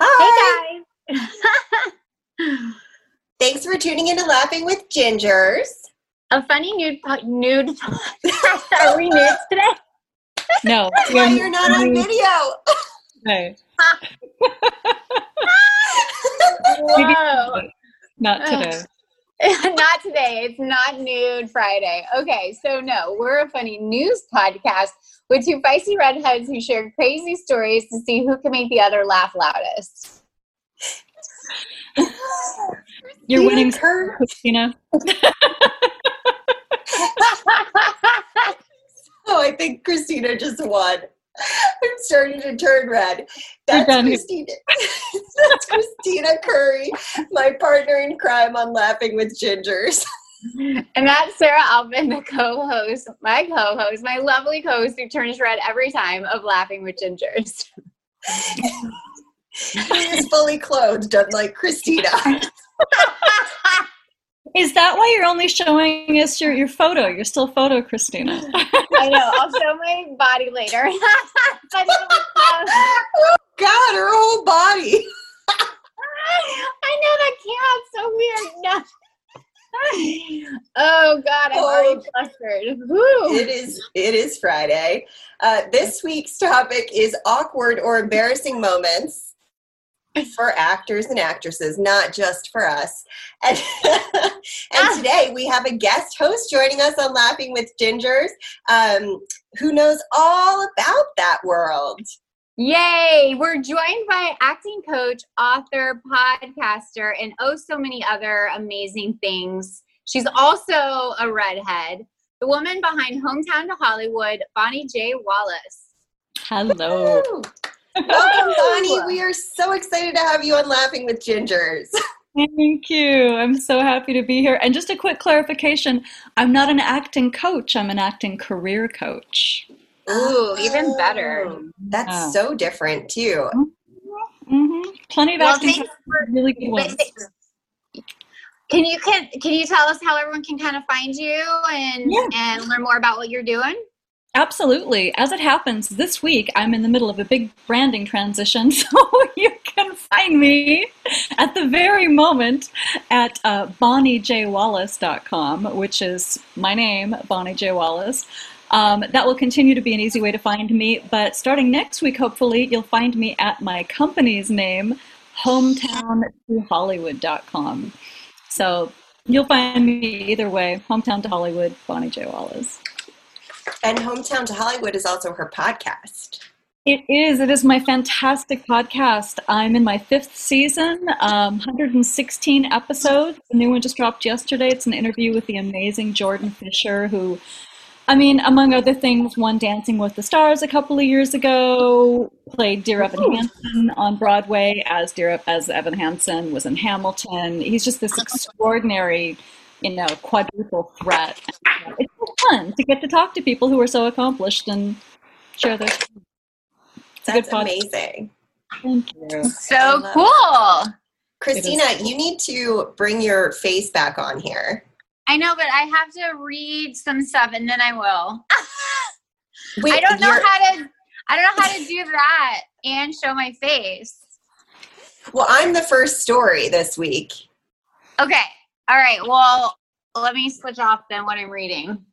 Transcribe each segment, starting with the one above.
Hi. Hey guys. Thanks for tuning in to Laughing with Gingers. A funny nude po- nude. Are we nudes today? No, Why you're not on video? Okay. Whoa. Not today. not today. It's not Nude Friday. Okay, so no, we're a funny news podcast with two feisty redheads who share crazy stories to see who can make the other laugh loudest. You're winning, Kerr. Christina. Oh, I think Christina just won. I'm starting to turn red. That's. Christina. That's Christina Curry, my partner in crime on Laughing with Gingers. and that's Sarah Alvin, the co-host, my co-host, my lovely co-host who turns red every time of laughing with gingers. He is fully clothed, unlike Christina. Is that why you're only showing us your, your photo? You're still photo, Christina. I know. I'll show my body later. But it'll be close. oh God, her whole body. I know that came out so weird. No. Oh God, I'm already flustered. Whew. It is. It is Friday. Uh, this week's topic is awkward or embarrassing moments for actors and actresses, not just for us. And, and today we have a guest host joining us on Laughing with Gingers, um, who knows all about that world. Yay! We're joined by acting coach, author, podcaster, and oh so many other amazing things. She's also a redhead. The woman behind Hometown to Hollywood, Bonnie J. Wallace. Hello. Woo! Welcome, Bonnie. We are so excited to have you on Laughing with Gingers. Thank you. I'm so happy to be here. And just a quick clarification I'm not an acting coach, I'm an acting career coach. Ooh, even better. Oh, That's Oh. so different too. Mm-hmm. Plenty of Well, acting for- really good ones. Can you can can you tell us how everyone can kind of find you and Yeah. and learn more about what you're doing? Absolutely. As it happens, this week I'm in the middle of a big branding transition, so you can find me at the very moment at uh, bonniejwallace.com, which is my name, Bonnie J. Wallace. Um, that will continue to be an easy way to find me, but starting next week, hopefully, you'll find me at my company's name, hometowntohollywood.com. So you'll find me either way, hometown to Hollywood, Bonnie J. Wallace. And Hometown to Hollywood is also her podcast. It is. It is my fantastic podcast. I'm in my fifth season, um, 116 episodes. The new one just dropped yesterday. It's an interview with the amazing Jordan Fisher, who, I mean, among other things, won Dancing with the Stars a couple of years ago. Played Dear Evan Hansen on Broadway as Dear as Evan Hansen was in Hamilton. He's just this extraordinary, you know, quadruple threat. It's so fun to get to talk to people who are so accomplished and share their. stories. Good That's amazing. Thank you. So love cool. Christina, you need to bring your face back on here. I know, but I have to read some stuff and then I will. Wait, I don't know you're- how to I don't know how to do that and show my face. Well, I'm the first story this week. Okay. All right. Well, let me switch off then what I'm reading.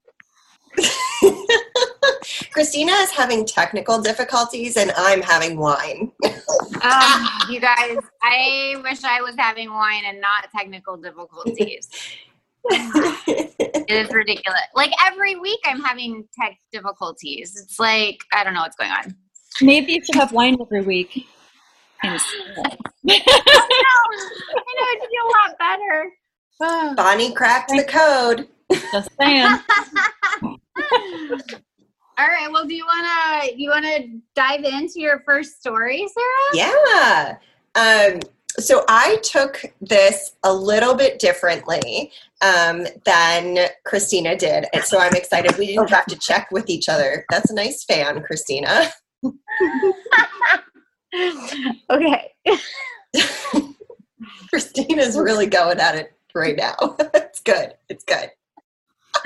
Christina is having technical difficulties and I'm having wine. Um, you guys, I wish I was having wine and not technical difficulties. It is ridiculous. Like every week, I'm having tech difficulties. It's like I don't know what's going on. Maybe you should have wine every week. instead. I know it'd be a lot better. Bonnie cracked the code. Just saying. All right. Well, do you wanna you wanna dive into your first story, Sarah? Yeah. Um, so I took this a little bit differently um, than Christina did. And so I'm excited. We didn't have to check with each other. That's a nice fan, Christina. okay. Christina's really going at it right now. it's good. It's good.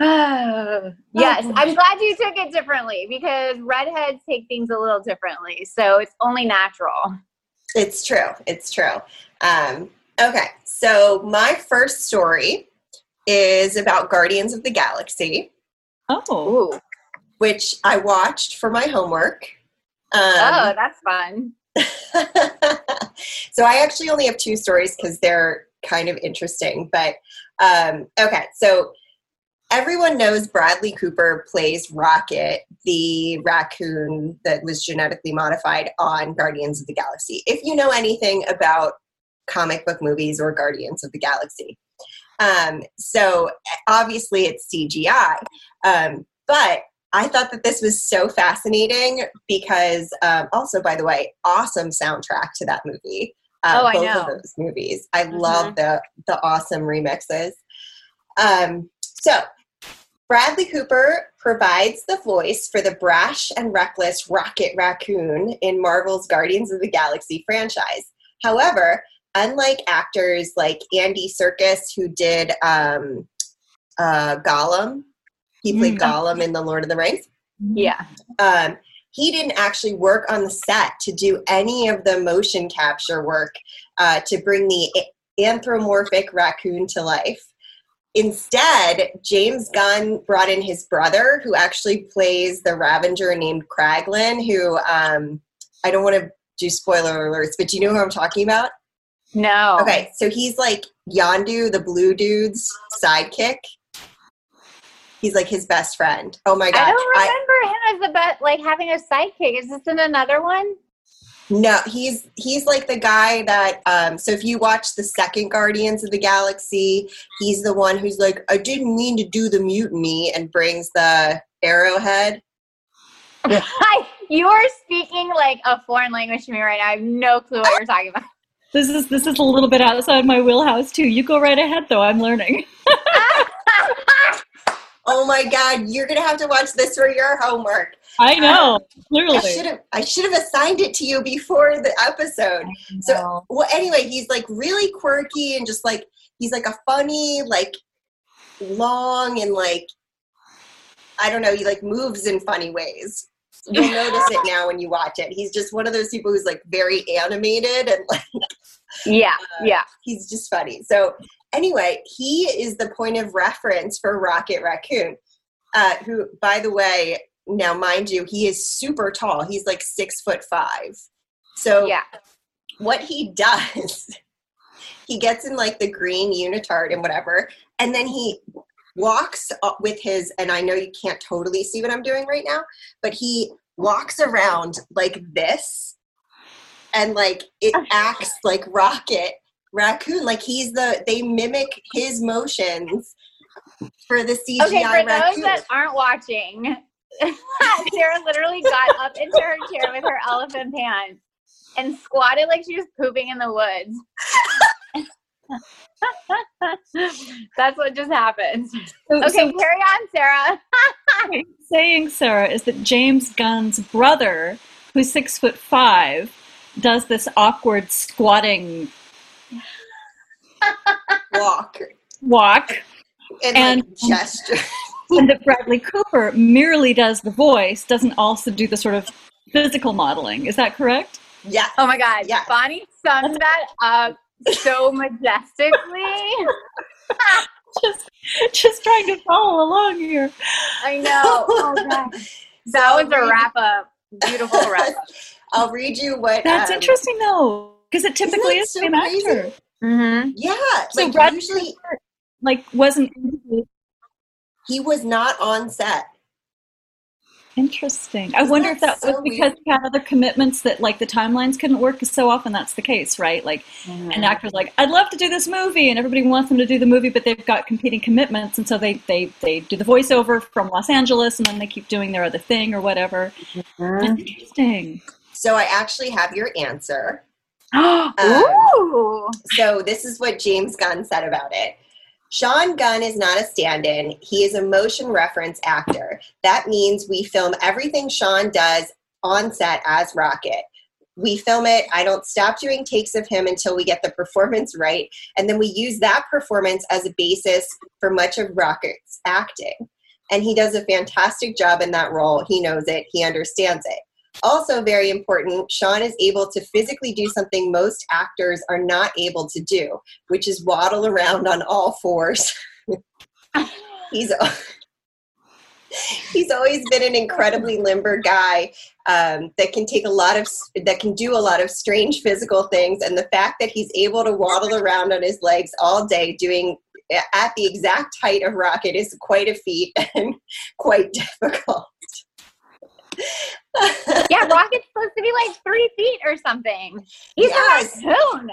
yes, I'm glad you took it differently because redheads take things a little differently. So it's only natural. It's true. It's true. Um, okay, so my first story is about Guardians of the Galaxy, Oh, Ooh. which I watched for my homework. oh, Um, that's fun. so I actually only have two stories because they're kind of interesting. But um, okay, so everyone knows Bradley Cooper plays Rocket, the raccoon that was genetically modified on Guardians of the Galaxy. If you know anything about comic book movies or Guardians of the Galaxy. Um, so obviously it's CGI. Um, but I thought that this was so fascinating because, um, also, by the way, awesome soundtrack to that movie. Uh, Oh, I both know. of those movies. I Mhm. love the the awesome remixes. Um, so, Bradley Cooper provides the voice for the brash and reckless Rocket Raccoon in Marvel's Guardians of the Galaxy franchise. However, unlike actors like Andy Serkis, who did um, uh, Gollum, he played Mm. Gollum in The Lord of the Rings. Yeah. Um, he didn't actually work on the set to do any of the motion capture work uh, to bring the anthropomorphic raccoon to life. Instead, James Gunn brought in his brother, who actually plays the Ravager named Kraglin, who um, I don't want to do spoiler alerts, but do you know who I'm talking about? No. Okay, so he's like Yondu, the blue dude's sidekick. He's like his best friend. Oh my god! I don't remember him as the best, like having a sidekick. Is this in another one? No, he's he's like the guy that um so if you watch the second Guardians of the Galaxy, he's the one who's like, I didn't mean to do the mutiny and brings the arrowhead. I, you are speaking like a foreign language to me right now. I have no clue what you're talking about. this is this is a little bit outside my wheelhouse too. You go right ahead, though. I'm learning. Oh my god, you're gonna have to watch this for your homework. I um, know clearly. I should have I should have assigned it to you before the episode. So well anyway, he's like really quirky and just like he's like a funny, like long and like I don't know, he like moves in funny ways. You'll notice it now when you watch it. He's just one of those people who's like very animated and like yeah, uh, yeah. he's just funny. So anyway, he is the point of reference for Rocket Raccoon, uh, who, by the way, now mind you, he is super tall. He's like six foot five. So Yeah. what he does, he gets in like the green unitard and whatever, and then he walks up with his, and I know you can't totally see what I'm doing right now, but he walks around like this, and like it acts like Rocket Raccoon, like he's the, they mimic his motions for the CGI Okay, for raccoon. those that aren't watching, Sarah literally got up into her chair with her elephant pants and squatted like she was pooping in the woods. That's what just happened. So- Okay, so carry on, Sarah. what you're saying, Sarah, is that James Gunn's brother, who's six foot five, does this awkward squatting walk walk, and, And- like gesture. and that Bradley Cooper merely does the voice, doesn't also do the sort of physical modeling. Is that correct? Yeah. Oh my God, Yes. Bonnie summed that up so majestically. Just, just trying to follow along here. I know. Oh God. That was a wrap up. Beautiful wrap up. I'll read you what. That's um, interesting, though, because it typically that is the so same crazy? actor. Mm-hmm. Yeah, So like Bradley usually Cooper, like wasn't he was not on set. interesting. I Isn't wonder that if that so was because he had other commitments that like the timelines couldn't work. Because so often that's the case, right? Like an actor's like, I'd love to do this movie, and everybody wants them to do the movie, but they've got competing commitments, and so they they they do the voiceover from Los Angeles, and then they keep doing their other thing or whatever. That's interesting. So I actually have your answer. Um, Ooh. So this is what James Gunn said about it. Sean Gunn is not a stand-in. He is a motion reference actor. That means we film everything Sean does on set as Rocket. We film it. I don't stop doing takes of him until we get the performance right, and then we use that performance as a basis for much of Rocket's acting. And he does a fantastic job in that role. He knows it. He understands it. Also, very important, Sean is able to physically do something most actors are not able to do, which is waddle around on all fours. he's he's always been an incredibly limber guy um, that can take a lot of that can do a lot of strange physical things and the fact that he's able to waddle around on his legs all day doing at the exact height of rocket is quite a feat and quite difficult yeah rocket's supposed to be like three feet or something he's yes. a raccoon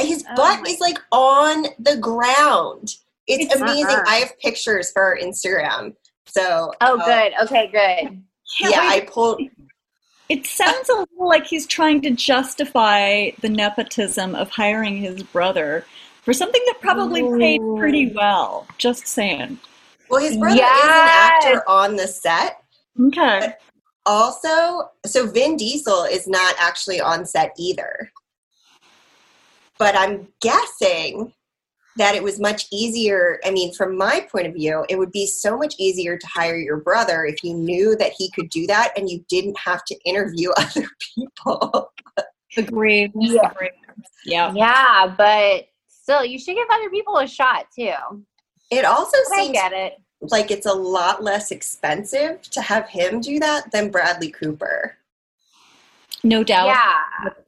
his oh butt is like on the ground it's, it's amazing uh-huh. i have pictures for our instagram so oh uh, good okay good yeah i pulled it sounds a little like he's trying to justify the nepotism of hiring his brother for something that probably Ooh. paid pretty well. Just saying. Well, his brother yes. is an actor on the set. Okay. Also, so Vin Diesel is not actually on set either. But I'm guessing that it was much easier. I mean, from my point of view, it would be so much easier to hire your brother if you knew that he could do that and you didn't have to interview other people. Agreed. Yeah. Yeah. Yeah, but still, you should give other people a shot too. It also but seems I get it. Like it's a lot less expensive to have him do that than Bradley Cooper. No doubt.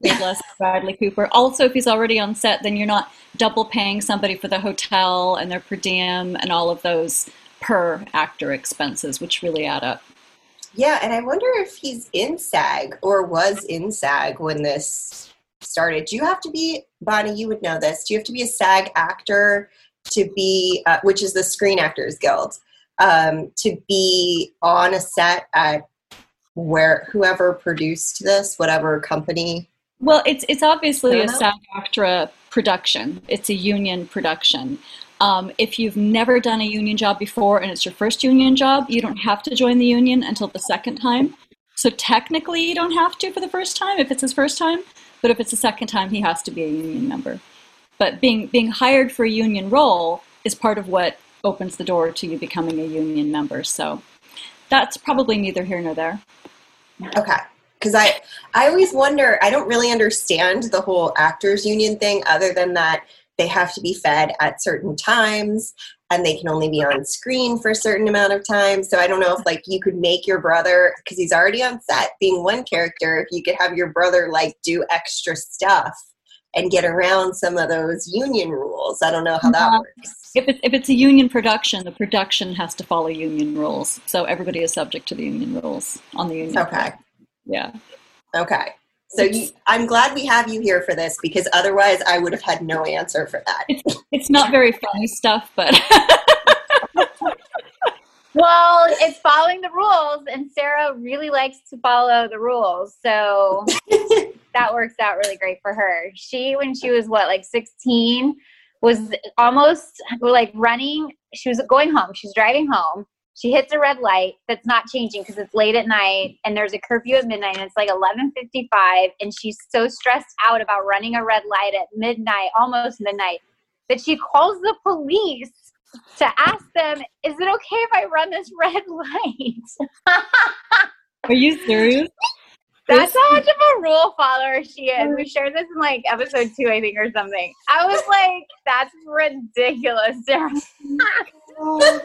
Yeah. Less Bradley Cooper. Also, if he's already on set, then you're not double paying somebody for the hotel and their per diem and all of those per actor expenses, which really add up. Yeah, and I wonder if he's in SAG or was in SAG when this started. Do you have to be, Bonnie, you would know this, do you have to be a SAG actor to be, uh, which is the Screen Actors Guild, um, to be on a set at where whoever produced this, whatever company? Well, it's it's obviously a SAG-AFTRA production. It's a union production. Um, if you've never done a union job before and it's your first union job, you don't have to join the union until the second time. So technically, you don't have to for the first time if it's his first time. But if it's the second time, he has to be a union member. But being being hired for a union role is part of what opens the door to you becoming a union member. So that's probably neither here nor there. Okay. Because I, I always wonder, I don't really understand the whole actors union thing other than that they have to be fed at certain times and they can only be on screen for a certain amount of time. So I don't know if like you could make your brother because he's already on set being one character, if you could have your brother like do extra stuff and get around some of those union rules. I don't know how that uh-huh. works. If it's, if it's a union production, the production has to follow union rules. So everybody is subject to the union rules on the union. Okay. Yeah. Okay. So you, I'm glad we have you here for this because otherwise I would have had no answer for that. It's, it's not very funny stuff, but. well, it's following the rules, and Sarah really likes to follow the rules. So that works out really great for her. She, when she was what, like 16, was almost like running. She was going home. She's driving home she hits a red light that's not changing because it's late at night and there's a curfew at midnight and it's like 11.55 and she's so stressed out about running a red light at midnight almost midnight that she calls the police to ask them is it okay if i run this red light are you serious that's how much of a rule follower she is. We shared this in like episode two, I think, or something. I was like, that's ridiculous, Sarah.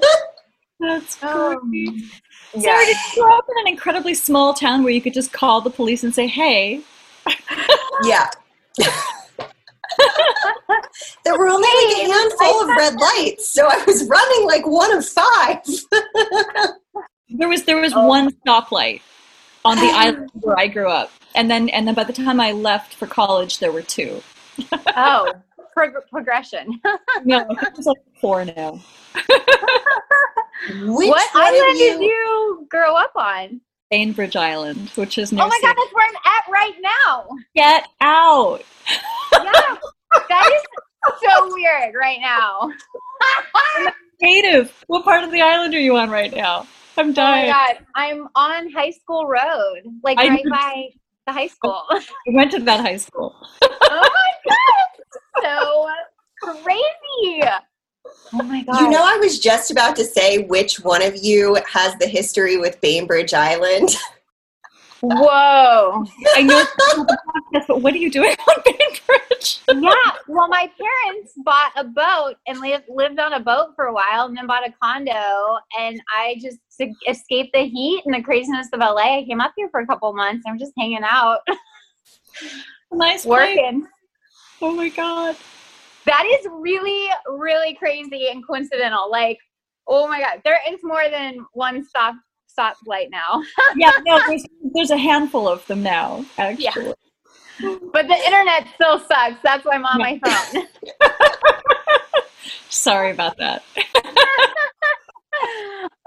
That's um, crazy. Um, Sarah, did you grow up in an incredibly small town where you could just call the police and say, hey? yeah. there were only like a handful of red lights, so I was running like one of five. there was there was oh. one stoplight on the island where I grew up, and then and then by the time I left for college, there were two. oh, prog- progression. no, it was like four now. Which what island you... did you grow up on? Bainbridge Island, which is oh near. Oh my god, that's where I'm at right now. Get out! yeah, that is so weird right now. Native. What part of the island are you on right now? I'm dying. Oh my god, I'm on High School Road, like I right by the high school. I went to that high school. oh my god, so crazy. Oh my god. You know, I was just about to say which one of you has the history with Bainbridge Island. Whoa. I know it's not the podcast, but what are you doing on Bainbridge? yeah. Well, my parents bought a boat and lived lived on a boat for a while, and then bought a condo. And I just to escape the heat and the craziness of LA, I came up here for a couple months. I'm just hanging out, nice place. working. Oh my god. That is really, really crazy and coincidental. Like, oh my god, there is more than one stop stoplight now. Yeah, no, there's, there's a handful of them now, actually. but the internet still sucks. That's why I'm on my phone. Sorry about that.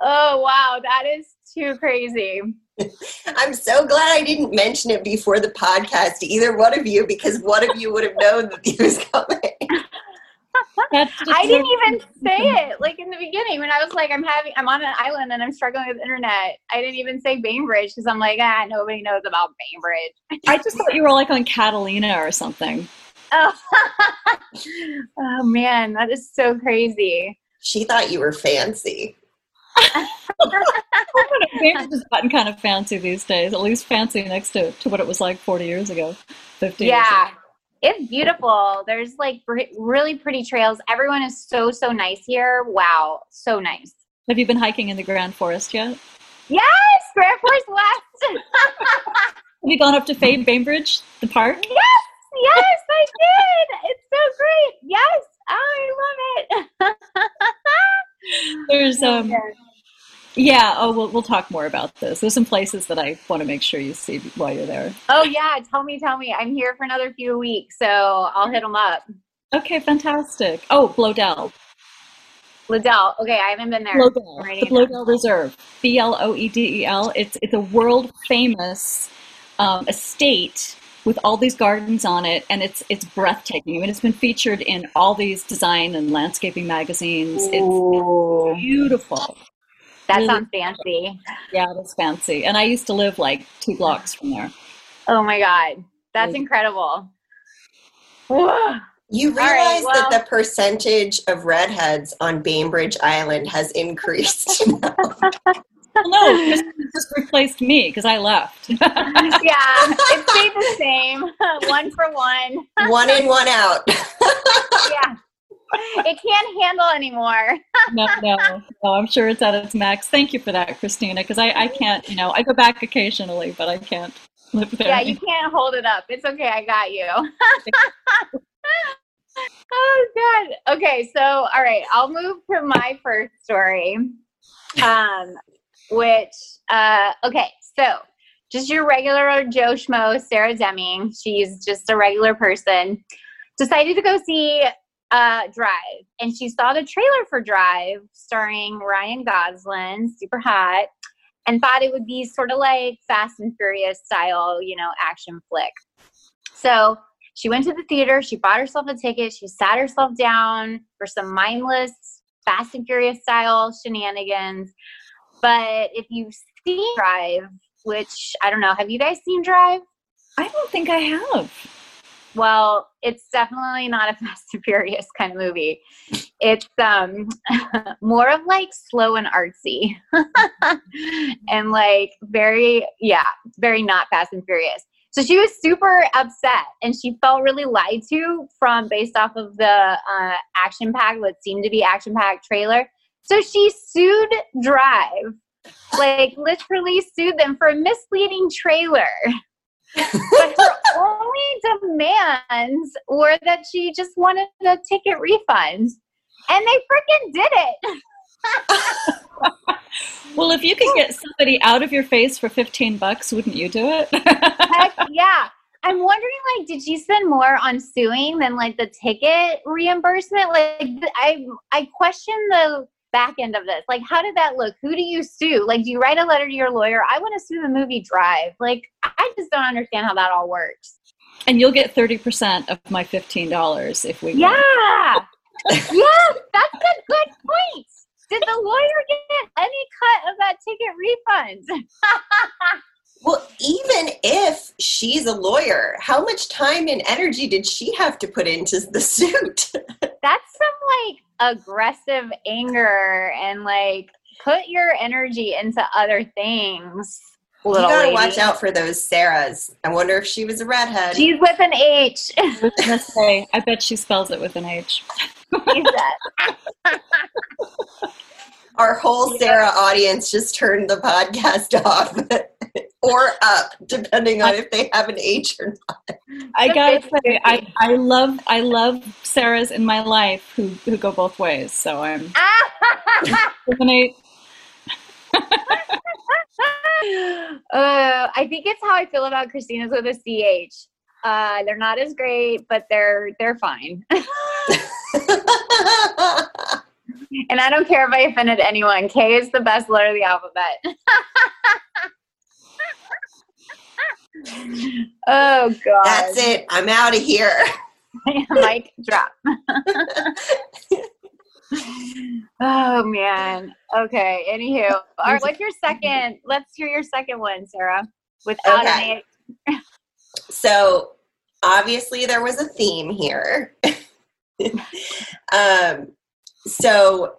Oh wow, that is too crazy. I'm so glad I didn't mention it before the podcast to either one of you because one of you would have known that he was coming. I didn't even say it like in the beginning when I was like, I'm having, I'm on an island and I'm struggling with internet. I didn't even say Bainbridge because I'm like, ah, nobody knows about Bainbridge. I just thought you were like on Catalina or something. Oh, oh man, that is so crazy. She thought you were fancy. Bainbridge has gotten kind of fancy these days, at least fancy next to, to what it was like 40 years ago, 50 years Yeah. ago. It's beautiful. There's like really pretty trails. Everyone is so, so nice here. Wow. So nice. Have you been hiking in the Grand Forest yet? Yes, Grand Forest West. Have you gone up to Fay Bainbridge, the park? yes, yes, I did. It's so great. Yes, I love it. There's um yeah, oh we'll we'll talk more about this. There's some places that I want to make sure you see while you're there. oh yeah, tell me, tell me. I'm here for another few weeks, so I'll hit them up. Okay, fantastic. Oh, Bloedel. Liddell. Okay, I haven't been there. Bloedel, the. Bloedel Reserve, B L O E D E L. It's it's a world famous um, estate with all these gardens on it, and it's it's breathtaking. I mean, it's been featured in all these design and landscaping magazines. It's Ooh, beautiful. that really- sounds fancy. Yeah, it's fancy. And I used to live like two blocks from there. Oh my god, that's incredible. Whoa. You All right, realize well- that the percentage of redheads on Bainbridge Island has increased now. Well, no, just, just replaced me because I left. yeah, it stayed the same. one for one. one in, one out. Yeah. It can't handle anymore. no, no, no, I'm sure it's at its max. Thank you for that, Christina, because I, I can't, you know, I go back occasionally, but I can't live there. Yeah, you can't hold it up. It's okay. I got you. oh, God. Okay, so, all right, I'll move to my first story, um, which, uh, okay, so just your regular Joe Schmo, Sarah Deming. She's just a regular person. Decided to go see uh, Drive, and she saw the trailer for Drive starring Ryan Gosling, super hot, and thought it would be sort of like Fast and Furious style, you know, action flick. So she went to the theater, she bought herself a ticket, she sat herself down for some mindless Fast and Furious style shenanigans. But if you've seen Drive, which I don't know, have you guys seen Drive? I don't think I have. Well, it's definitely not a Fast and Furious kind of movie. It's um more of like slow and artsy. and like very yeah, very not Fast and Furious. So she was super upset and she felt really lied to from based off of the uh, action packed, what seemed to be action packed trailer. So she sued Drive, like literally sued them for a misleading trailer but her only demands were that she just wanted a ticket refund. And they freaking did it. Well, if you could get somebody out of your face for 15 bucks, wouldn't you do it? Heck yeah. I'm wondering, like, did she spend more on suing than like the ticket reimbursement? Like, I I question the back end of this. Like, how did that look? Who do you sue? Like, do you write a letter to your lawyer? I want to sue the movie Drive. Like, I just don't understand how that all works. and you'll get 30% of my $15 if we. Yeah. yeah, that's a good point. Did the lawyer get any cut of that ticket refund? Well, even if she's a lawyer, how much time and energy did she have to put into the suit? That's some like aggressive anger and like put your energy into other things. you gotta lady. watch out for those Sarahs. I wonder if she was a redhead. She's with an H. I say, I bet she spells it with an H. Our whole Sarah audience just turned the podcast off or up, depending on if they have an H or not. I gotta say, I, I love I love Sarahs in my life who who go both ways. So I'm with an H. uh, I think it's how I feel about Christina's with a CH. Uh, they're not as great, but they're they're fine. and I don't care if I offended anyone. K is the best letter of the alphabet. oh god. That's it. I'm out of here. Mic drop. oh man. Okay. Anywho, all right. What's your second? Let's hear your second one, Sarah. Without Okay. any. So obviously there was a theme here. um, so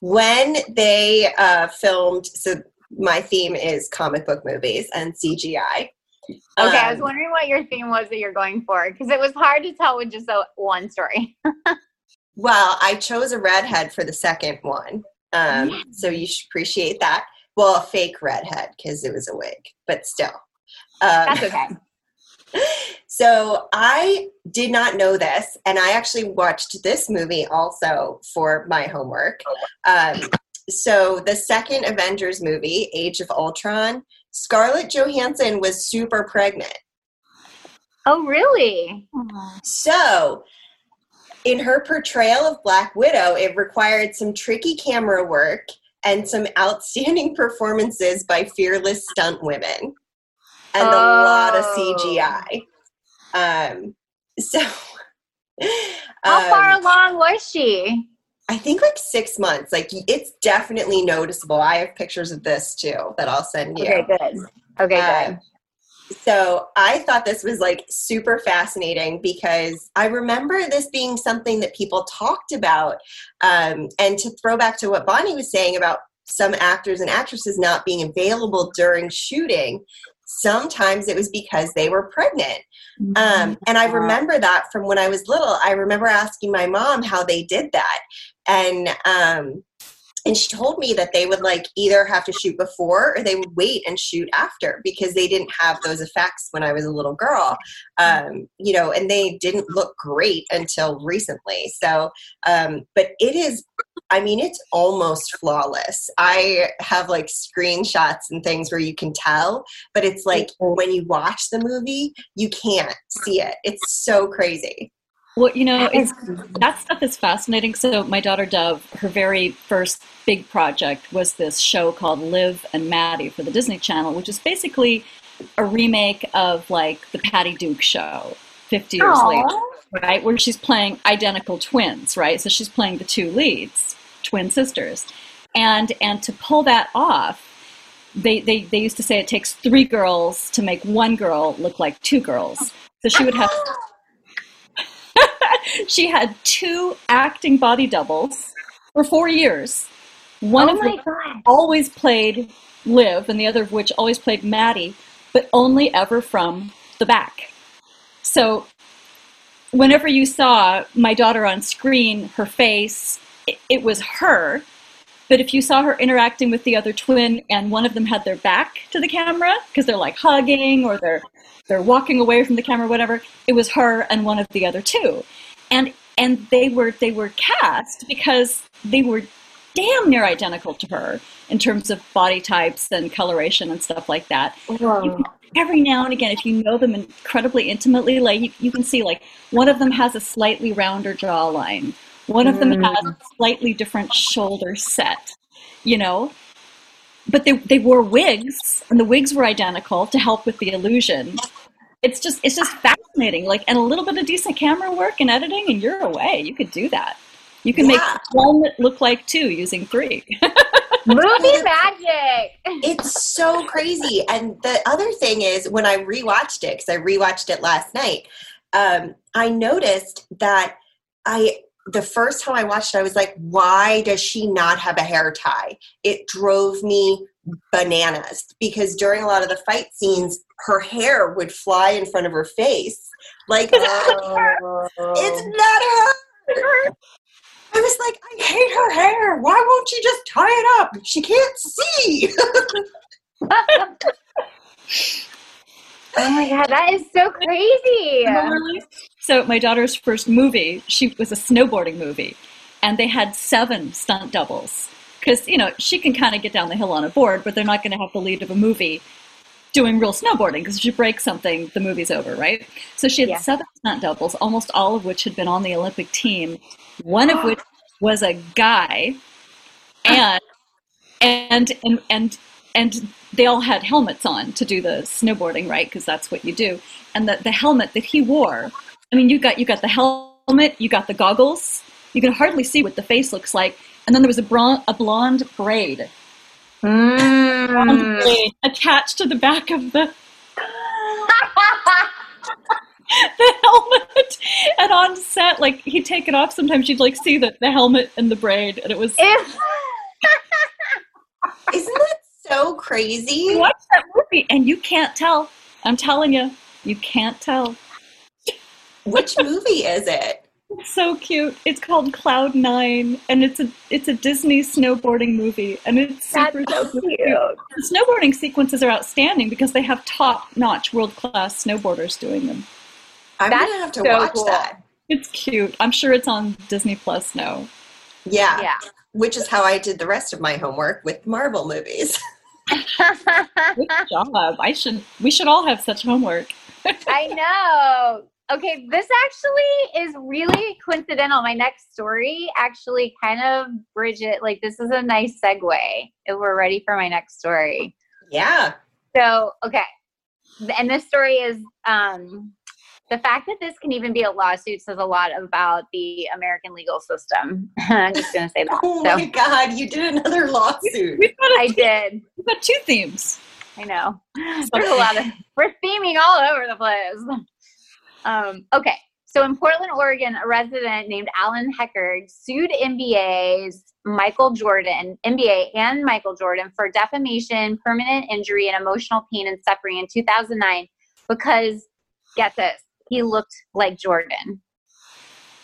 when they uh, filmed, so my theme is comic book movies and CGI. Okay, I was Um, wondering what your theme was that you're going for because it was hard to tell with just a, one story. Well, I chose a redhead for the second one. Um, so you should appreciate that. Well, a fake redhead because it was a wig, but still. Um, That's okay. So I did not know this, and I actually watched this movie also for my homework. Um, so the second Avengers movie, Age of Ultron, Scarlett Johansson was super pregnant. Oh, really? So in her portrayal of Black Widow, it required some tricky camera work and some outstanding performances by fearless stunt women and a lot of Oh. CGI. Um, so How far um, along was she? I think like six months. Like it's definitely noticeable. I have pictures of this too that I'll send you. Okay, good. Okay, Uh, good. so I thought this was like super fascinating because I remember this being something that people talked about. Um, and to throw back to what Bonnie was saying about some actors and actresses not being available during shooting, sometimes it was because they were pregnant. Um, and I remember that from when I was little. I remember asking my mom how they did that, and um, and she told me that they would like either have to shoot before or they would wait and shoot after because they didn't have those effects when I was a little girl. Um, you know, and they didn't look great until recently. So, um, but it is. I mean, it's almost flawless. I have like screenshots and things where you can tell, but it's like when you watch the movie, you can't see it. It's so crazy. Well, you know, it's that stuff is fascinating. So my daughter Dove, her very first big project was this show called Liv and Maddie for the Disney Channel, which is basically a remake of like the Patty Duke show 50 years later, right? Where she's playing identical twins, right? So she's playing the two leads, twin sisters. And and to pull that off, they, they, they used to say it takes three girls to make one girl look like two girls. So she would have she had two acting body doubles for four years. One oh of which god. always played Liv, and the other of which always played Maddie, but only ever from the back. So whenever you saw my daughter on screen, her face, it, it was her. But if you saw her interacting with the other twin and one of them had their back to the camera because they're like hugging or they're they're walking away from the camera, whatever, it was her and one of the other two. And and they were they were cast because they were damn near identical to her in terms of body types and coloration and stuff like that. Every now and again, if you know them incredibly intimately, like you, you can see like one of them has a slightly rounder jawline, one of them has mm. a slightly different shoulder set, you know. But they they wore wigs, and the wigs were identical to help with the illusion. It's just it's just fascinating, like and a little bit of decent camera work and editing, and you're away. You could do that. You can Yeah. make one look like two using three. Movie magic. It's so crazy. And the other thing is, when I rewatched it, because I rewatched it last night, um, I noticed that I the first time I watched it, I was like, why does she not have a hair tie? It drove me bananas because during a lot of the fight scenes, her hair would fly in front of her face. Like, oh. it's not her. I was like, I hate her hair. Why won't she just tie it up? She can't see. oh my god, that is so crazy. So my daughter's first movie, she was a snowboarding movie, and they had seven stunt doubles because you know she can kind of get down the hill on a board, but they're not going to have the lead of a movie doing real snowboarding because if she breaks something, the movie's over, right? So she had yeah. seven stunt doubles, almost all of which had been on the Olympic team, one of which was a guy, and and and and and they all had helmets on to do the snowboarding, right? Because that's what you do. And the, the helmet that he wore, I mean, you got you got the helmet, you got the goggles. You can hardly see what the face looks like, and then there was a, bron- a blonde braid Mm. attached to the back of the the helmet and on set like he'd take it off sometimes you'd like see the, the helmet and the braid and it was that so crazy you watch that movie and you can't tell i'm telling you you can't tell which movie is it it's so cute. It's called Cloud Nine, and it's a it's a Disney snowboarding movie, and it's super That's so cute. cute. The snowboarding sequences are outstanding because they have top notch, world class snowboarders doing them. I'm That's gonna have to so watch cool. that. It's cute. I'm sure it's on Disney Plus now. Yeah, yeah. Which is how I did the rest of my homework with Marvel movies. Good job. I should. We should all have such homework. I know. Okay, this actually is really coincidental. My next story actually kind of Bridget, like this is a nice segue if we're ready for my next story. Yeah. So, okay. And this story is um the fact that this can even be a lawsuit says a lot about the American legal system. I'm just going to say that. Oh so. my God, you did another lawsuit. I did. We've got two themes. I know. There's a lot of, we're theming all over the place. Um, okay. So in Portland, Oregon, a resident named Allen Heckard sued NBA's Michael Jordan, NBA and Michael Jordan for defamation, permanent injury, and emotional pain and suffering in 2009 because, get this, he looked like Jordan.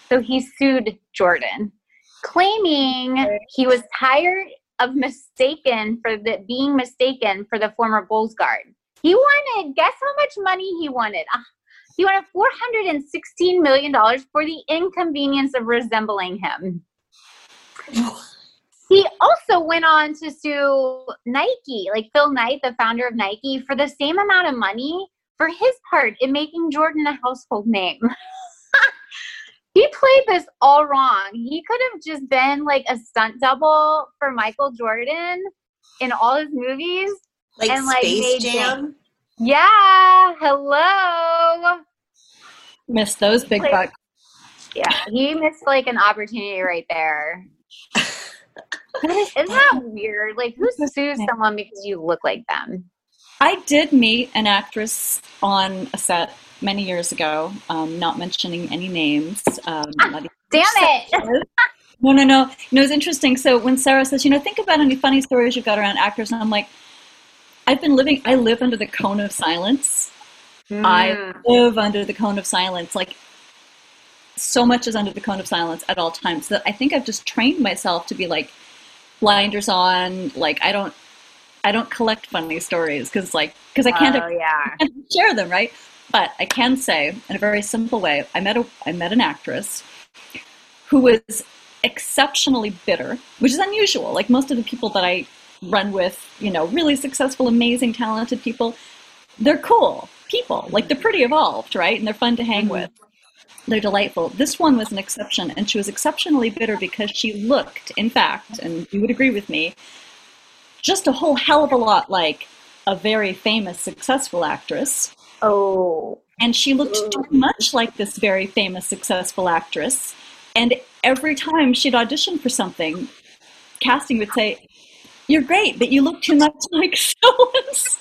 So he sued Jordan, claiming he was tired of mistaken for the being mistaken for the former Bulls guard. He wanted, guess how much money he wanted? Ah, he wanted $416 million for the inconvenience of resembling him. he also went on to sue Nike, like Phil Knight, the founder of Nike, for the same amount of money for his part in making Jordan a household name. he played this all wrong. He could have just been like a stunt double for Michael Jordan in all his movies. Like and like Space Jam? Yeah, hello. Missed those big bucks. Yeah, he missed like an opportunity right there. Isn't that weird? Like, who sues someone because you look like them? I did meet an actress on a set many years ago, um, not mentioning any names. Um, ah, damn it! no, no, no. Know, it's interesting. So when Sarah says, you know, think about any funny stories you've got around actors, and I'm like, I've been living, I live under the cone of silence. Mm. I live under the cone of silence. Like, so much is under the cone of silence at all times that I think I've just trained myself to be like blinders on. Like, I don't, I don't collect funny stories because, like, because I can't, oh, yeah. I can't share them, right? But I can say in a very simple way, I met a, I met an actress who was exceptionally bitter, which is unusual. Like most of the people that I run with, you know, really successful, amazing, talented people. They're cool people. Like they're pretty evolved, right? And they're fun to hang mm-hmm. with. They're delightful. This one was an exception, and she was exceptionally bitter because she looked, in fact, and you would agree with me, just a whole hell of a lot like a very famous, successful actress. Oh. And she looked too much like this very famous, successful actress. And every time she'd audition for something, casting would say, you're great, but you look too much like so and so.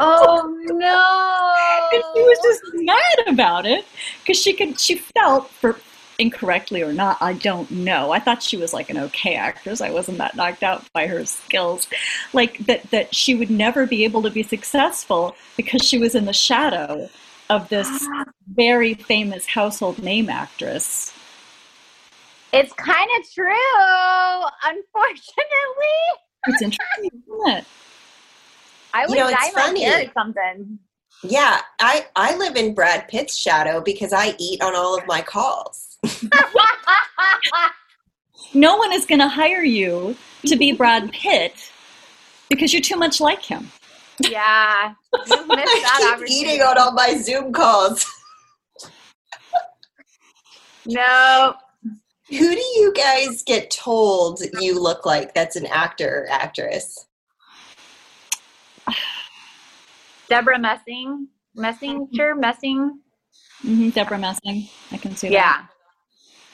Oh no! and she was just mad about it because she could. She felt for incorrectly or not, I don't know. I thought she was like an okay actress. I wasn't that knocked out by her skills. Like that that she would never be able to be successful because she was in the shadow of this very famous household name actress. It's kind of true, unfortunately. It's interesting, isn't it? I would You know, dye it's my or something. Yeah, I I live in Brad Pitt's shadow because I eat on all of my calls. No one is going to hire you to be Brad Pitt because you're too much like him. yeah, you missed that I keep eating on all my Zoom calls. No, Who do you guys get told you look like that's an actor or actress? Deborah Messing, Messinger, Messing. hmm Deborah Messing, I can see that.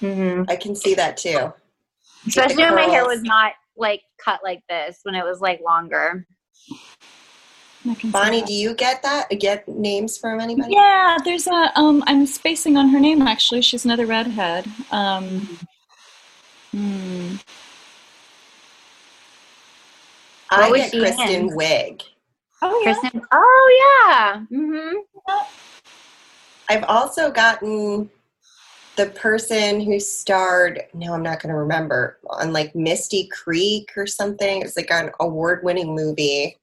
Yeah. hmm I can see that too. Especially when my hair was not like cut like this, when it was like longer. I can see Bonnie, do you get that? Get names from anybody? Yeah, there's a. Um, I'm spacing on her name. Actually, she's another redhead. Um, hmm. I was get Kristen in? Wiig. Oh yeah. Kristen. Oh yeah. hmm I've also gotten the person who starred, no, I'm not going to remember, on like Misty Creek or something. It's like an award winning movie.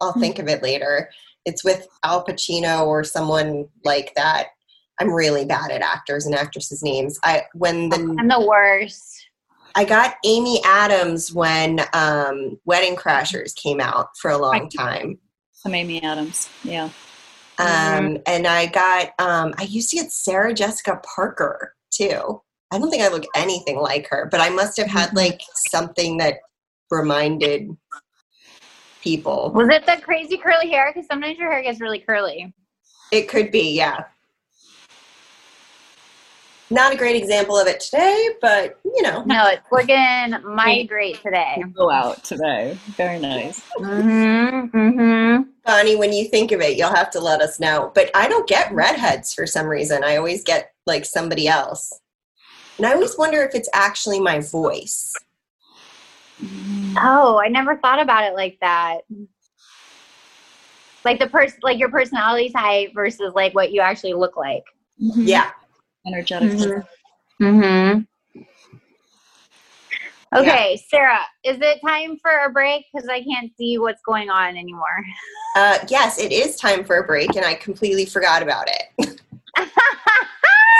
I'll think of it later. It's with Al Pacino or someone like that. I'm really bad at actors and actresses' names. I when the I'm the worst. I got Amy Adams when um, Wedding Crashers came out for a long time. Some Amy Adams. Yeah. Um, and I got, um, I used to get Sarah Jessica Parker too. I don't think I look anything like her, but I must have had Mhm. like something that reminded people. Was it the crazy curly hair? Because sometimes your hair gets really curly. It could be, yeah. Not a great example of it today, but you know, No, it's looking migrate today. Go out today. Very nice. Mm-hmm. Mm-hmm. Bonnie, when you think of it, you'll have to let us know. But I don't get redheads for some reason. I always get like somebody else. And I always wonder if it's actually my voice. Oh, I never thought about it like that. Like the person, like your personality type versus like what you actually look like. Mhm. Yeah. Energetic. Mhm. Mm-hmm. Okay, Sarah, is it time for a break? Because I can't see what's going on anymore. Uh, yes, it is time for a break, and I completely forgot about it.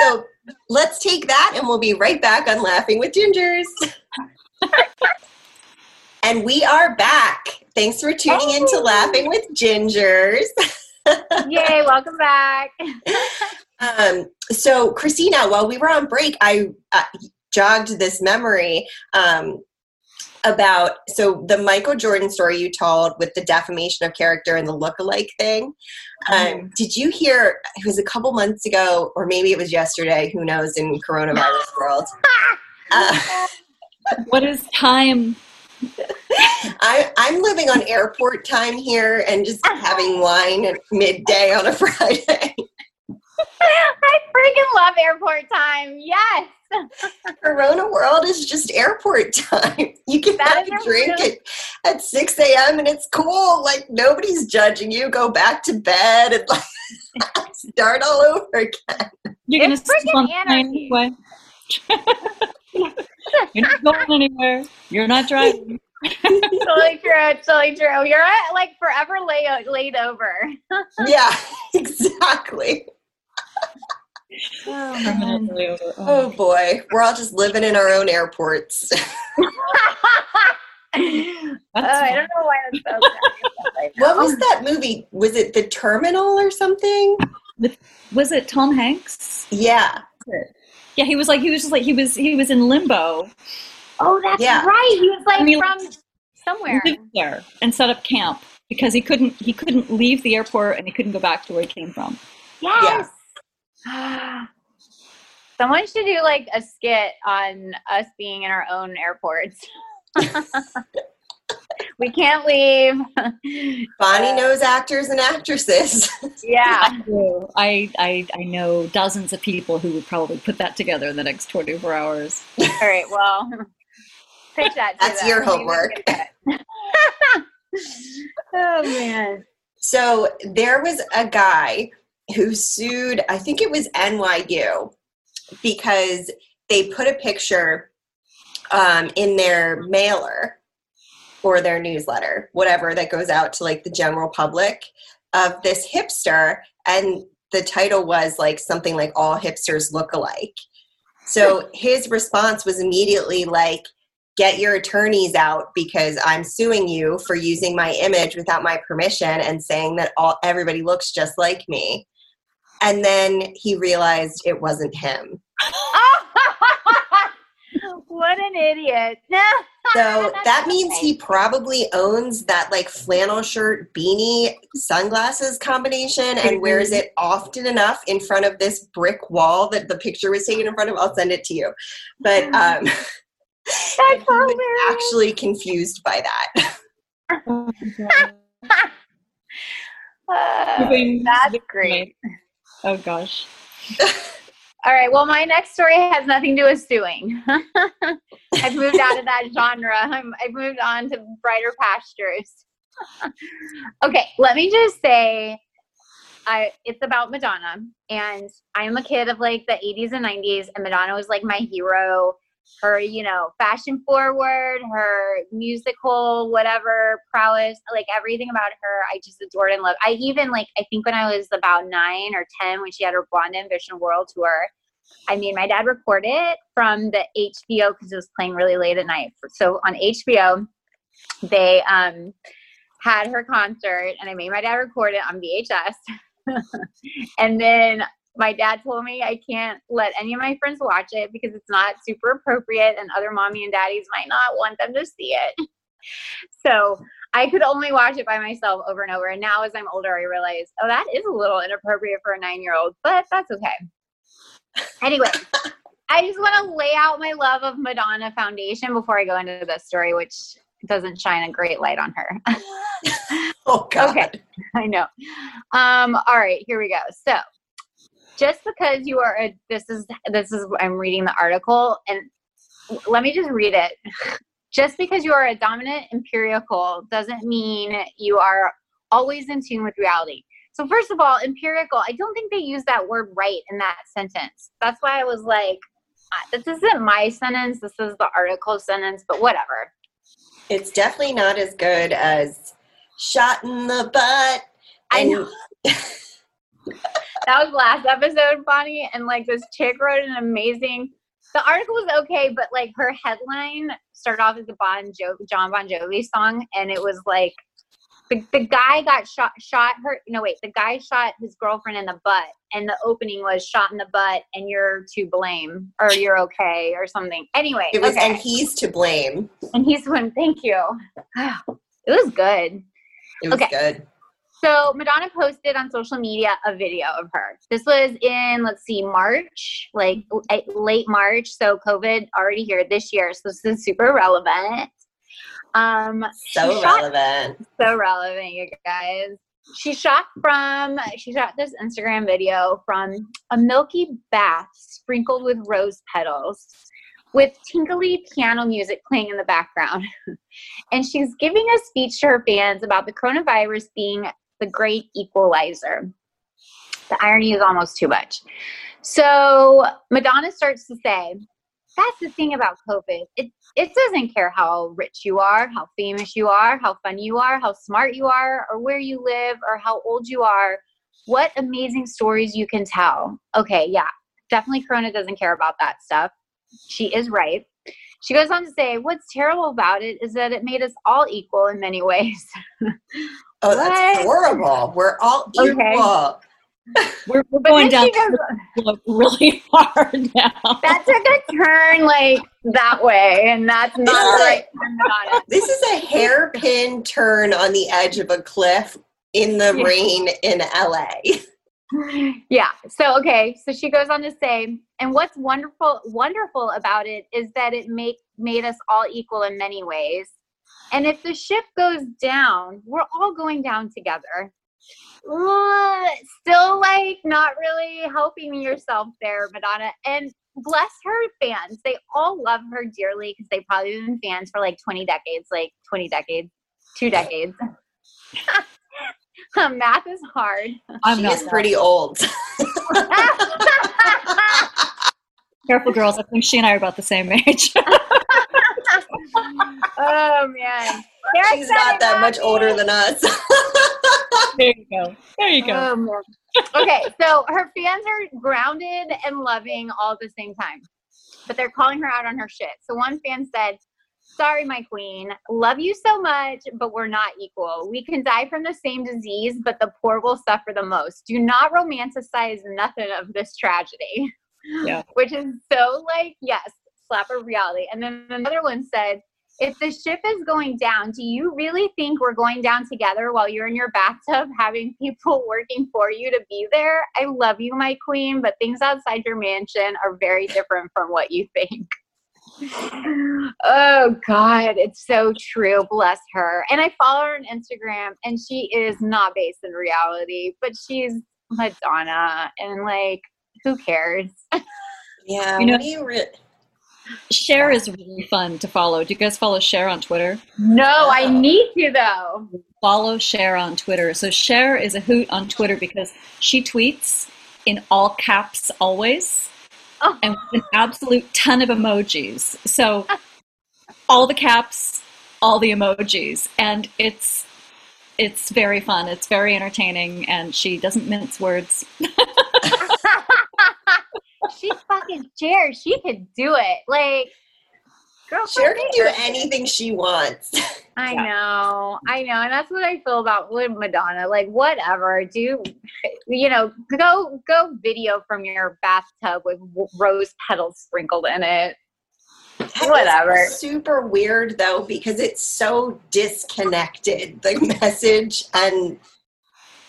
so let's take that, and we'll be right back on Laughing with Gingers. and we are back. Thanks for tuning in to. Laughing with Gingers. Yay, welcome back. Um, so, Christina, while we were on break, I uh, jogged this memory um, about so the Michael Jordan story you told with the defamation of character and the look-alike thing. Um, did you hear? It was a couple months ago, or maybe it was yesterday. Who knows? In coronavirus world, uh, What is time? I, I'm living on airport time here and just having wine at midday on a Friday. I freaking love airport time. Yes. Corona world is just airport time. You can That have a drink really- at, at 6 a.m. and it's cool. Like nobody's judging you. Go back to bed and like start all over again. You're gonna It's sleep freaking on the anarchy. anyway. You're not going anywhere. You're not driving. totally true. Totally true. You're at, like forever lay, laid over. yeah, exactly. Oh, Permanently over. Oh. oh boy, we're all just living in our own airports. oh, I don't know why that's so funny. right what was that movie? Was it The Terminal or something? Was it Tom Hanks? Yeah. Yeah, he was like he was just like he was he was in limbo. Oh, that's Yeah. right. He was like I mean, from somewhere. Lived there and set up camp because he couldn't he couldn't leave the airport and he couldn't go back to where he came from. Yes. Someone should do like a skit on us being in our own airports. we can't leave. Bonnie uh, knows actors and actresses. yeah. I, I, I know dozens of people who would probably put that together in the next 24 hours. All right, well, pitch that That's them. your homework. oh, man. So there was a guy who sued, I think it was NYU, because they put a picture um, in their mailer or their newsletter, whatever that goes out to like the general public of this hipster. And the title was like something like All Hipsters Look Alike. So his response was immediately like, get your attorneys out because I'm suing you for using my image without my permission and saying that all everybody looks just like me. And then he realized it wasn't him. what an idiot. so that means he probably owns that like flannel shirt, beanie, sunglasses combination and wears it often enough in front of this brick wall that the picture was taken in front of. I'll send it to you. But um That's actually confused by that. uh, that's great. Oh gosh. All right. Well, my next story has nothing to do with suing. I've moved out of that genre. I'm, I've moved on to brighter pastures. okay. Let me just say, I it's about Madonna, and I'm a kid of like the 80s and 90s, and Madonna was like my hero her, you know, fashion forward, her musical, whatever prowess, like everything about her, I just adored and loved. I even like, I think when I was about nine or 10, when she had her Blonde Ambition World Tour, I mean, my dad recorded it from the HBO because it was playing really late at night. So on HBO, they um, had her concert, and I made my dad record it on VHS. and then my dad told me I can't let any of my friends watch it because it's not super appropriate and other mommy and daddies might not want them to see it. So I could only watch it by myself over and over. And now as I'm older, I realize, oh, that is a little inappropriate for a nine year old, but that's okay. Anyway, I just want to lay out my love of Madonna Foundation before I go into this story, which doesn't shine a great light on her. oh, God. Okay, I know. Um, all right, here we go. So just because you are a this is this is i'm reading the article and let me just read it. Just because you are a dominant empirical doesn't mean you are always in tune with reality. So first of all empirical i don't think they use that word right in that sentence. That's why i was like uh, this isn't my sentence this is the article sentence but whatever. It's definitely not as good as shot in the butt i know that was last episode, Bonnie, and like this chick wrote an amazing. The article was okay, but like her headline started off as a Bon jo- John Bon Jovi song, and it was like the, the guy got shot shot her no wait the guy shot his girlfriend in the butt and the opening was shot in the butt and you're to blame or you're okay or something anyway it was okay. and he's to blame and he's one thank you it was good it was okay. good so Madonna posted on social media a video of her. This was in, let's see, March, like late March. So COVID already here this year. So this is super relevant. Um, so relevant. So relevant, you guys. She shot from, she shot this Instagram video from a milky bath sprinkled with rose petals with tinkly piano music playing in the background. and she's giving a speech to her fans about the coronavirus being the great equalizer. The irony is almost too much. So Madonna starts to say, that's the thing about COVID. It it doesn't care how rich you are, how famous you are, how funny you are, how smart you are, or where you live, or how old you are. What amazing stories you can tell. Okay, yeah, definitely Corona doesn't care about that stuff. She is right. She goes on to say, What's terrible about it is that it made us all equal in many ways. Oh, that's horrible. We're all equal. Okay. We're, we're going down goes, really hard now. That took a turn like that way, and that's not right. This is a hairpin turn on the edge of a cliff in the yeah. rain in LA. Yeah. So okay. So she goes on to say, and what's wonderful wonderful about it is that it make made us all equal in many ways And if the ship goes down, we're all going down together. Still like not really helping yourself there, Madonna. And bless her fans. They all love her dearly because they've probably been fans for like 20 decades, like 20 decades, two decades. Um, math is hard. I'm she is pretty old. Careful, girls. I think she and I are about the same age. Oh man, she's not that much older than us. there you go. There you go. Um, okay, so her fans are grounded and loving all at the same time, but they're calling her out on her shit. So one fan said, Sorry, my queen. Love you so much, but we're not equal. We can die from the same disease, but the poor will suffer the most. Do not romanticize nothing of this tragedy. Yeah. Which is so like, yes, slap of reality. And then another one said, if the ship is going down, do you really think we're going down together while you're in your bathtub having people working for you to be there? I love you, my queen, but things outside your mansion are very different from what you think. oh God, it's so true. Bless her. And I follow her on Instagram, and she is not based in reality, but she's Madonna, and like, who cares? Yeah. You know, what you re- Cher is really fun to follow. Do you guys follow Cher on Twitter? No, I need to though. Follow Cher on Twitter. So Cher is a hoot on Twitter because she tweets in all caps always oh. and with an absolute ton of emojis. So all the caps, all the emojis, and it's it's very fun. It's very entertaining, and she doesn't mince words. Cher. She could do it. Like, girl, Cher can do anything she wants. I yeah. know, I know, and that's what I feel about with Madonna. Like, whatever, do you know? Go, go, video from your bathtub with rose petals sprinkled in it. That whatever. super weird though because it's so disconnected. The message and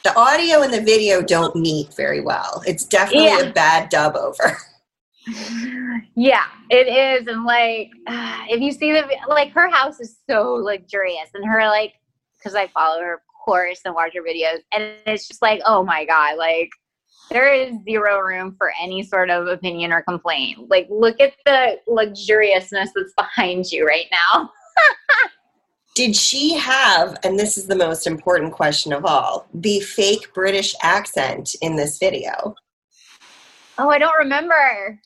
the audio and the video don't meet very well. It's definitely yeah. a bad dub over. yeah, it is. And like, if you see the like, her house is so luxurious, and her like, because I follow her, of course, and watch her videos, and it's just like, oh my god, like there is zero room for any sort of opinion or complaint. Like, look at the luxuriousness that's behind you right now. Did she have, and this is the most important question of all, the fake British accent in this video? Oh, I don't remember.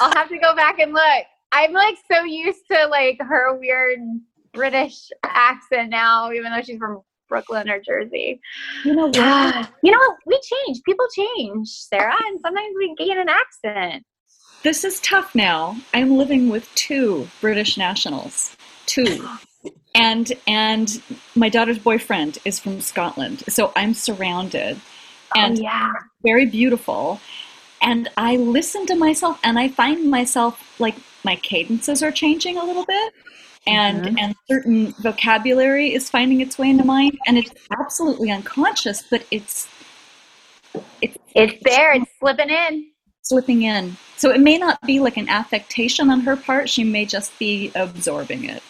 I'll have to go back and look. I'm like so used to like her weird British accent now, even though she's from Brooklyn or Jersey. You know what? you know what? We change. People change, Sarah, and sometimes we gain an accent. This is tough now. I'm living with two British nationals. Two. and and my daughter's boyfriend is from Scotland, so I'm surrounded, oh, and oh, yeah, very beautiful. And I listen to myself, and I find myself like my cadences are changing a little bit, and mm-hmm. and certain vocabulary is finding its way into mine, and it's absolutely unconscious, but it's it's it's there, it's slipping in slipping in. So it may not be like an affectation on her part. She may just be absorbing it.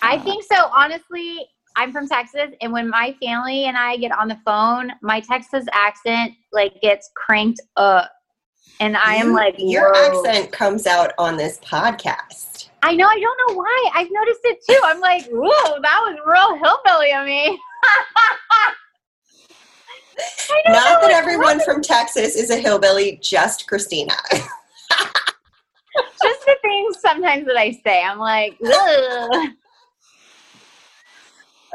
I think so. Honestly, I'm from Texas, and when my family and I get on the phone, my Texas accent like gets cranked up, and I am like, your accent comes out on this podcast. I know. I don't know why. I've noticed it too. I'm like, whoa, that was real hillbilly of me. Not that everyone from Texas is a hillbilly, just Christina. just the things sometimes that I say, I'm like, Ugh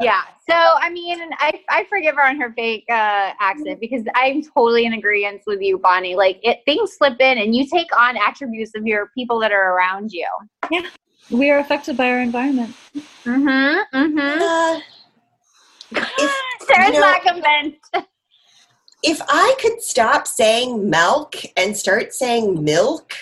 yeah. So I mean, I I forgive her on her fake uh, accent because I'm totally in agreement with you, Bonnie. Like it, things slip in, and you take on attributes of your people that are around you. Yeah, we are affected by our environment. Mm-hmm. Mm-hmm. Uh, if, Sarah's you know, not convinced. If I could stop saying milk and start saying milk,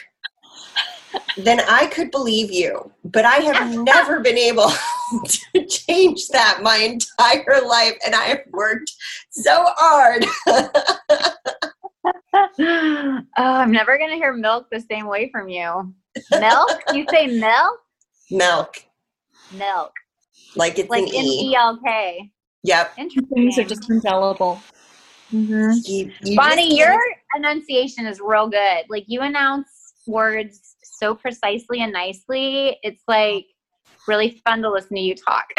then I could believe you. But I have never been able to change that my entire life, and I have worked so hard. oh, I'm never going to hear milk the same way from you. Milk? you say milk? Milk. Milk. like it's like an M E. L K. Yep. Interesting. Things are just indelible. Mhm. You, you Bonnie, just your enunciation is real good. Like you announce words so precisely and nicely. It's like really fun to listen to you talk.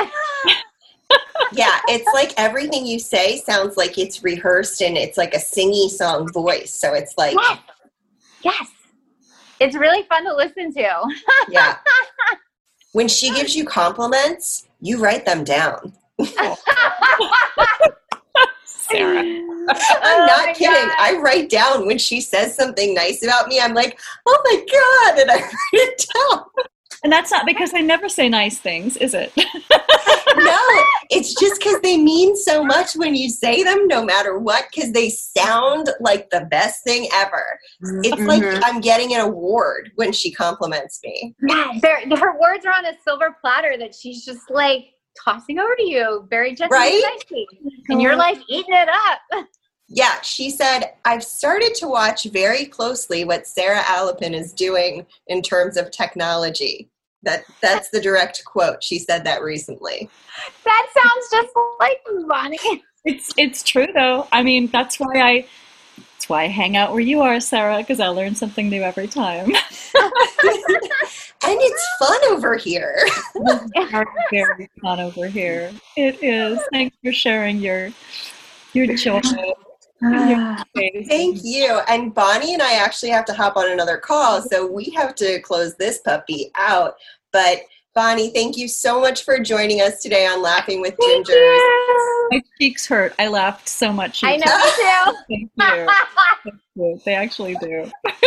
yeah, it's like everything you say sounds like it's rehearsed and it's like a singy song voice. So it's like, yes. Yes. It's really fun to listen to. yeah. When she gives you compliments, you write them down. Sarah. I'm Oh not my kidding. God. I write down when she says something nice about me. I'm like, oh my God. And I write it down. And that's not because I never say nice things, is it? No, it's just because they mean so much when you say them, no matter what, because they sound like the best thing ever. It's like Mhm. I'm getting an award when she compliments me. Yes. They're- her words are on a silver platter that she's just like tossing over to you very gently Right? and. And you're like eating it up. Yeah, she said, I've started to watch very closely what Sarah Alapin is doing in terms of technology. That that's the direct quote. She said that recently. That sounds just like Bonnie. It's it's true though. I mean, that's why I that's why I hang out where you are, Sarah, because I learn something new every time. And it's fun over here. Very, very fun over here. It is. Thanks for sharing your your joy. Ah, space. Thank you. And Bonnie and I actually have to hop on another call, so we have to close this puppy out. But Bonnie, thank you so much for joining us today on Laughing with Thank Gingers. you. My cheeks hurt. I laughed so much. I know too. Thank you. Thank you. They actually do.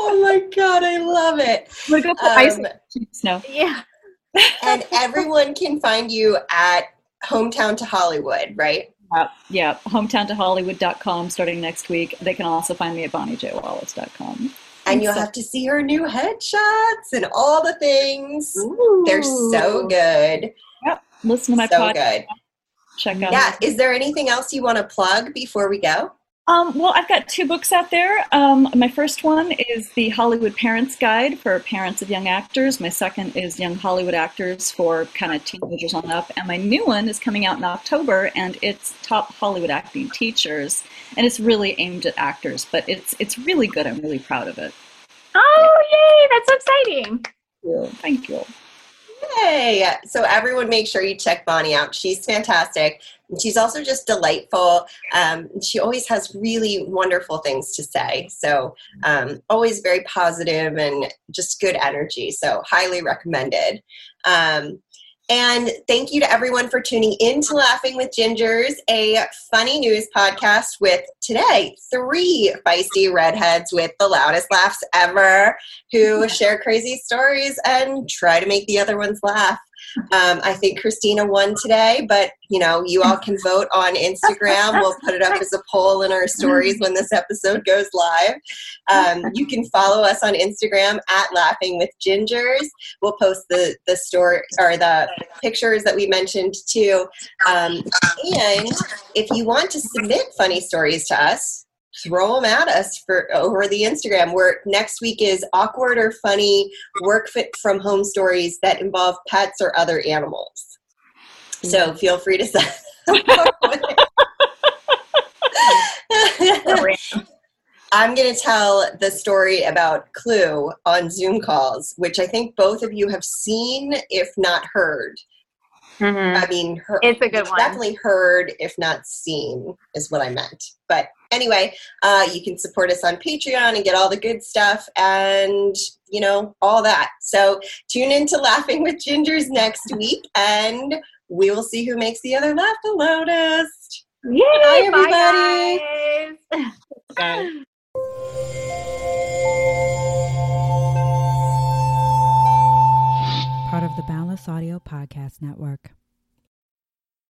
Oh my god, I love it. We go for ice Um, cheeks now. yeah. and everyone can find you at Hometown to Hollywood, right? Yeah, yeah. Hometowntohollywood.com starting next week. They can also find me at bonniejwallace.com. And you'll have to see her new headshots and all the things. They're so good. Yep. Listen to my so podcast. good. Check out. Yeah. Is there anything else you want to plug before we go? Um, well, I've got two books out there. Um, my first one is the Hollywood Parents Guide for parents of young actors. My second is Young Hollywood Actors for kind of teenagers on up. And my new one is coming out in October, and it's Top Hollywood Acting Teachers. And it's really aimed at actors, but it's it's really good. I'm really proud of it. Oh, yay. That's so exciting. Thank you. Yay! So everyone, make sure you check Bonnie out. She's fantastic. And she's also just delightful. Um, she always has really wonderful things to say. So um, always very positive and just good energy. So highly recommended. Um, and thank you to everyone for tuning in to Laughing with Gingers, a funny news podcast with today three feisty redheads with the loudest laughs ever who share crazy stories and try to make the other ones laugh. Um, I think Christina won today, but you know, you all can vote on Instagram. We'll put it up as a poll in our stories when this episode goes live. Um, you can follow us on Instagram at Laughing with Gingers. We'll post the the story or the pictures that we mentioned too. Um, and if you want to submit funny stories to us, throw them at us for over the Instagram. Where next week is awkward or funny work fit from home stories that involve pets or other animals. So feel free to send. I'm going to tell the story about Clue on Zoom calls, which I think both of you have seen, if not heard. Mhm. I mean, her, It's a good one. definitely heard, if not seen, is what I meant. But anyway, uh, you can support us on Patreon and get all the good stuff and, you know, all that. So tune in to Laughing with Gingers next week and we will see who makes the other laugh the loudest. Yay, Bye, bye, everybody. guys. Bye. part of the Boundless Audio Podcast Network.